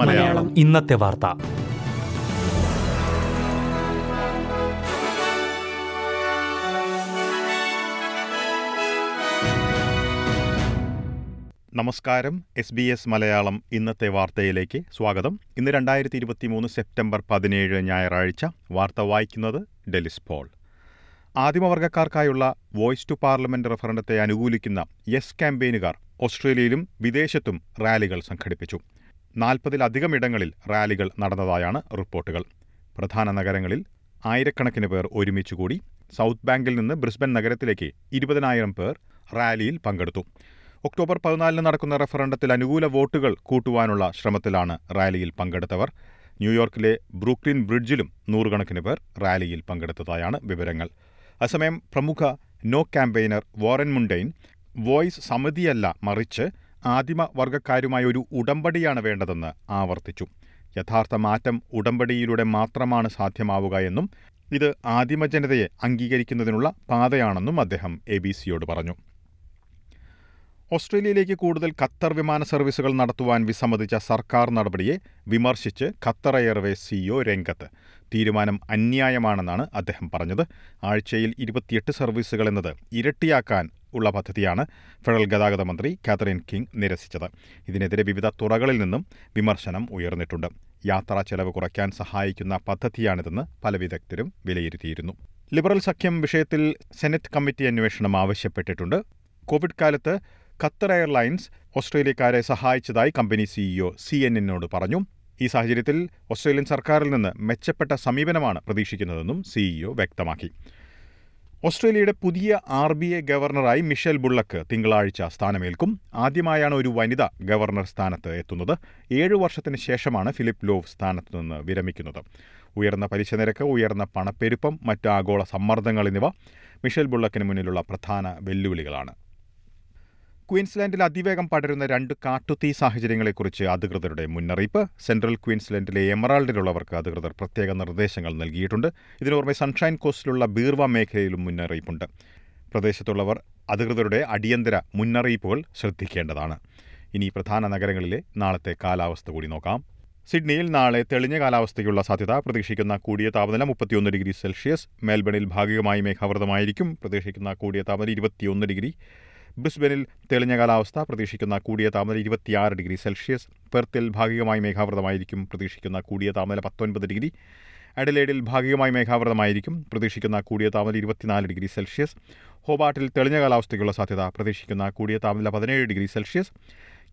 മലയാളം. ഇന്നത്തെ വാർത്ത. നമസ്കാരം. എസ് ബി എസ് മലയാളം ഇന്നത്തെ വാർത്തയിലേക്ക് സ്വാഗതം. ഇന്ന് രണ്ടായിരത്തി ഇരുപത്തി മൂന്ന് സെപ്റ്റംബർ പതിനേഴ് ഞായറാഴ്ച. വാർത്ത വായിക്കുന്നത് ഡെലിസ് പോൾ. ആദിമവർഗക്കാർക്കായുള്ള വോയിസ് ടു പാർലമെന്റ് റഫറണ്ടത്തെ അനുകൂലിക്കുന്ന യെസ് ക്യാമ്പയിനുകാർ ഓസ്ട്രേലിയയിലും വിദേശത്തും റാലികൾ സംഘടിപ്പിച്ചു. നാൽപ്പതിലധികം ഇടങ്ങളിൽ റാലികൾ നടന്നതായാണ് റിപ്പോർട്ടുകൾ. പ്രധാന നഗരങ്ങളിൽ ആയിരക്കണക്കിന് പേർ ഒരുമിച്ചുകൂടി സൗത്ത് ബാങ്കിൽ നിന്ന് ബ്രിസ്ബൻ നഗരത്തിലേക്ക് ഇരുപതിനായിരം പേർ റാലിയിൽ പങ്കെടുത്തു. ഒക്ടോബർ പതിനാലിന് നടക്കുന്ന റഫറണ്ടത്തിൽ അനുകൂല വോട്ടുകൾ കൂട്ടുവാനുള്ള ശ്രമത്തിലാണ് റാലിയിൽ പങ്കെടുത്തവർ. ന്യൂയോർക്കിലെ ബ്രൂക്ലിൻ ബ്രിഡ്ജിലും നൂറുകണക്കിന് പേർ റാലിയിൽ പങ്കെടുത്തതായാണ് വിവരങ്ങൾ. അസമയം പ്രമുഖ no campaigner Warren Mundine Voice സമിതിയല്ല മറിച്ച് ആദിമ വർഗക്കാരുമായ ഒരു ഉടമ്പടിയാണ് വേണ്ടതെന്ന് ആവർത്തിച്ചു. യഥാർത്ഥ മാറ്റം ഉടമ്പടിയിലൂടെ മാത്രമാണ് സാധ്യമാവുക എന്നും ഇത് ആദിമ ജനതയെ അംഗീകരിക്കുന്നതിനുള്ള പാതയാണെന്നും അദ്ദേഹം എ ബി സിയോട് പറഞ്ഞു. ഓസ്ട്രേലിയയിലേക്ക് കൂടുതൽ ഖത്തർ വിമാന സർവീസുകൾ നടത്തുവാൻ വിസമ്മതിച്ച സർക്കാർ നടപടിയെ വിമർശിച്ച് ഖത്തർ എയർവേസ് സിഇഒ രംഗത്ത്. തീരുമാനം അന്യായമാണെന്നാണ് അദ്ദേഹം പറഞ്ഞത്. ആഴ്ചയിൽ ഇരുപത്തിയെട്ട് സർവീസുകൾ എന്നത് ഇരട്ടിയാക്കാൻ ഉള്ള പദ്ധതിയാണ് ഫെഡറൽ ഗതാഗത മന്ത്രി കാതറിൻ കിങ് നിരസിച്ചത്. ഇതിനെതിരെ വിവിധ തുറകളിൽ നിന്നും വിമർശനം ഉയർന്നിട്ടുണ്ട്. യാത്രാ ചെലവ് കുറയ്ക്കാൻ സഹായിക്കുന്ന പദ്ധതിയാണിതെന്ന് പല വിദഗ്ധരും വിലയിരുത്തിയിരുന്നു. ലിബറൽ സഖ്യം വിഷയത്തിൽ സെനറ്റ് കമ്മിറ്റി അന്വേഷണം ആവശ്യപ്പെട്ടിട്ടുണ്ട്. കോവിഡ് കാലത്ത് ഖത്തർ എയർലൈൻസ് ഓസ്ട്രേലിയക്കാരെ സഹായിച്ചതായി കമ്പനി സിഇഒ സി എൻ എന്നിനോട് പറഞ്ഞു. ഈ സാഹചര്യത്തിൽ ഓസ്ട്രേലിയൻ സർക്കാരിൽ നിന്ന് മെച്ചപ്പെട്ട സമീപനമാണ് പ്രതീക്ഷിക്കുന്നതെന്നും സിഇഒ വ്യക്തമാക്കി. ഓസ്ട്രേലിയയുടെ പുതിയ ആർ ബി ഐ ഗവർണറായി മിഷേൽ ബുള്ളക്ക് തിങ്കളാഴ്ച സ്ഥാനമേൽക്കും. ആദ്യമായാണ് ഒരു വനിത ഗവർണർ സ്ഥാനത്ത് എത്തുന്നത്. ഏഴു വർഷത്തിന് ശേഷമാണ് ഫിലിപ്പ് ലോവ് സ്ഥാനത്ത് നിന്ന് വിരമിക്കുന്നത്. ഉയർന്ന പലിശ നിരക്ക് ഉയർന്ന പണപ്പെരുപ്പം മറ്റ് ആഗോള സമ്മർദ്ദങ്ങൾ എന്നിവ മിഷേൽ ബുള്ളക്കിന് മുന്നിലുള്ള പ്രധാന വെല്ലുവിളികളാണ്. ക്വീൻസ്ലാൻഡിൽ അതിവേഗം പടരുന്ന രണ്ട് കാട്ടുതീ സാഹചര്യങ്ങളെക്കുറിച്ച് അധികൃതരുടെ മുന്നറിയിപ്പ്. സെൻട്രൽ ക്വീൻസ്ലാൻഡിലെ എമറാൾഡിലുള്ളവർക്ക് അധികൃതർ പ്രത്യേക നിർദ്ദേശങ്ങൾ നൽകിയിട്ടുണ്ട്. ഇതിനോർമ്മ സൺഷൈൻ കോസ്റ്റിലുള്ള ബീർവ മേഖലയിലും മുന്നറിയിപ്പുണ്ട്. പ്രദേശത്തുള്ളവർ അധികൃതരുടെ അടിയന്തര മുന്നറിയിപ്പുകൾ ശ്രദ്ധിക്കേണ്ടതാണ്. ഇനി പ്രധാന നഗരങ്ങളിലെ നാളത്തെ കാലാവസ്ഥ കൂടി നോക്കാം. സിഡ്നിയിൽ നാളെ തെളിഞ്ഞ കാലാവസ്ഥയ്ക്കുള്ള സാധ്യത. പ്രതീക്ഷിക്കുന്ന കൂടിയ താപനില മുപ്പത്തിയൊന്ന് ഡിഗ്രി സെൽഷ്യസ്. മെൽബണിൽ ഭാഗികമായി മേഘാവൃതമായിരിക്കും. പ്രതീക്ഷിക്കുന്ന കൂടിയ താപനില ഇരുപത്തിയൊന്ന് ഡിഗ്രി. ബ്രിസ്ബനിൽ തെളിഞ്ഞ കാലാവസ്ഥ പ്രതീക്ഷിക്കുന്ന കൂടിയ താപനില ഇരുപത്തിയാറ് ഡിഗ്രി സെൽഷ്യസ്. പെർത്തിൽ ഭാഗികമായി മേഘാവൃതമായിരിക്കും പ്രതീക്ഷിക്കുന്ന കൂടിയ താപനില പത്തൊൻപത് ഡിഗ്രി. അഡലേഡിൽ ഭാഗികമായി മേഘാവൃതമായിരിക്കും പ്രതീക്ഷിക്കുന്ന കൂടിയ താപനില ഇരുപത്തിനാല് ഡിഗ്രി സെൽഷ്യസ്. ഹോബാട്ടിൽ തെളിഞ്ഞ കാലാവസ്ഥയ്ക്കുള്ള സാധ്യത പ്രതീക്ഷിക്കുന്ന കൂടിയ താപനില പതിനേഴ് ഡിഗ്രി സെൽഷ്യസ്.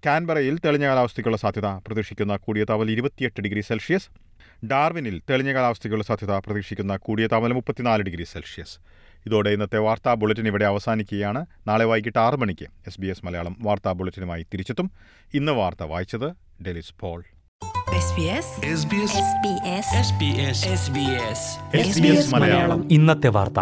കാൻബറയിൽ തെളിഞ്ഞ കാലാവസ്ഥയ്ക്കുള്ള സാധ്യത പ്രതീക്ഷിക്കുന്ന കൂടിയ താപനില ഇരുപത്തിയെട്ട് ഡിഗ്രി സെൽഷ്യസ്. ഡാർവിനിൽ തെളിഞ്ഞ കാലാവസ്ഥയ്ക്കുള്ള സാധ്യത പ്രതീക്ഷിക്കുന്ന കൂടിയ താപനില മുപ്പത്തിനാല് ഡിഗ്രി സെൽഷ്യസ്. ഇതോടെ ഇന്നത്തെ വാർത്താ ബുള്ളറ്റിൻ ഇവിടെ അവസാനിക്കുകയാണ്. നാളെ വൈകിട്ട് ആറ് മണിക്ക് എസ് ബി എസ് മലയാളം വാർത്താ ബുള്ളറ്റിനുമായി തിരിച്ചെത്തും. ഇന്ന് വാർത്ത വായിച്ചത് ഡെലിസ് പോൾ. മലയാളം. ഇന്നത്തെ വാർത്ത.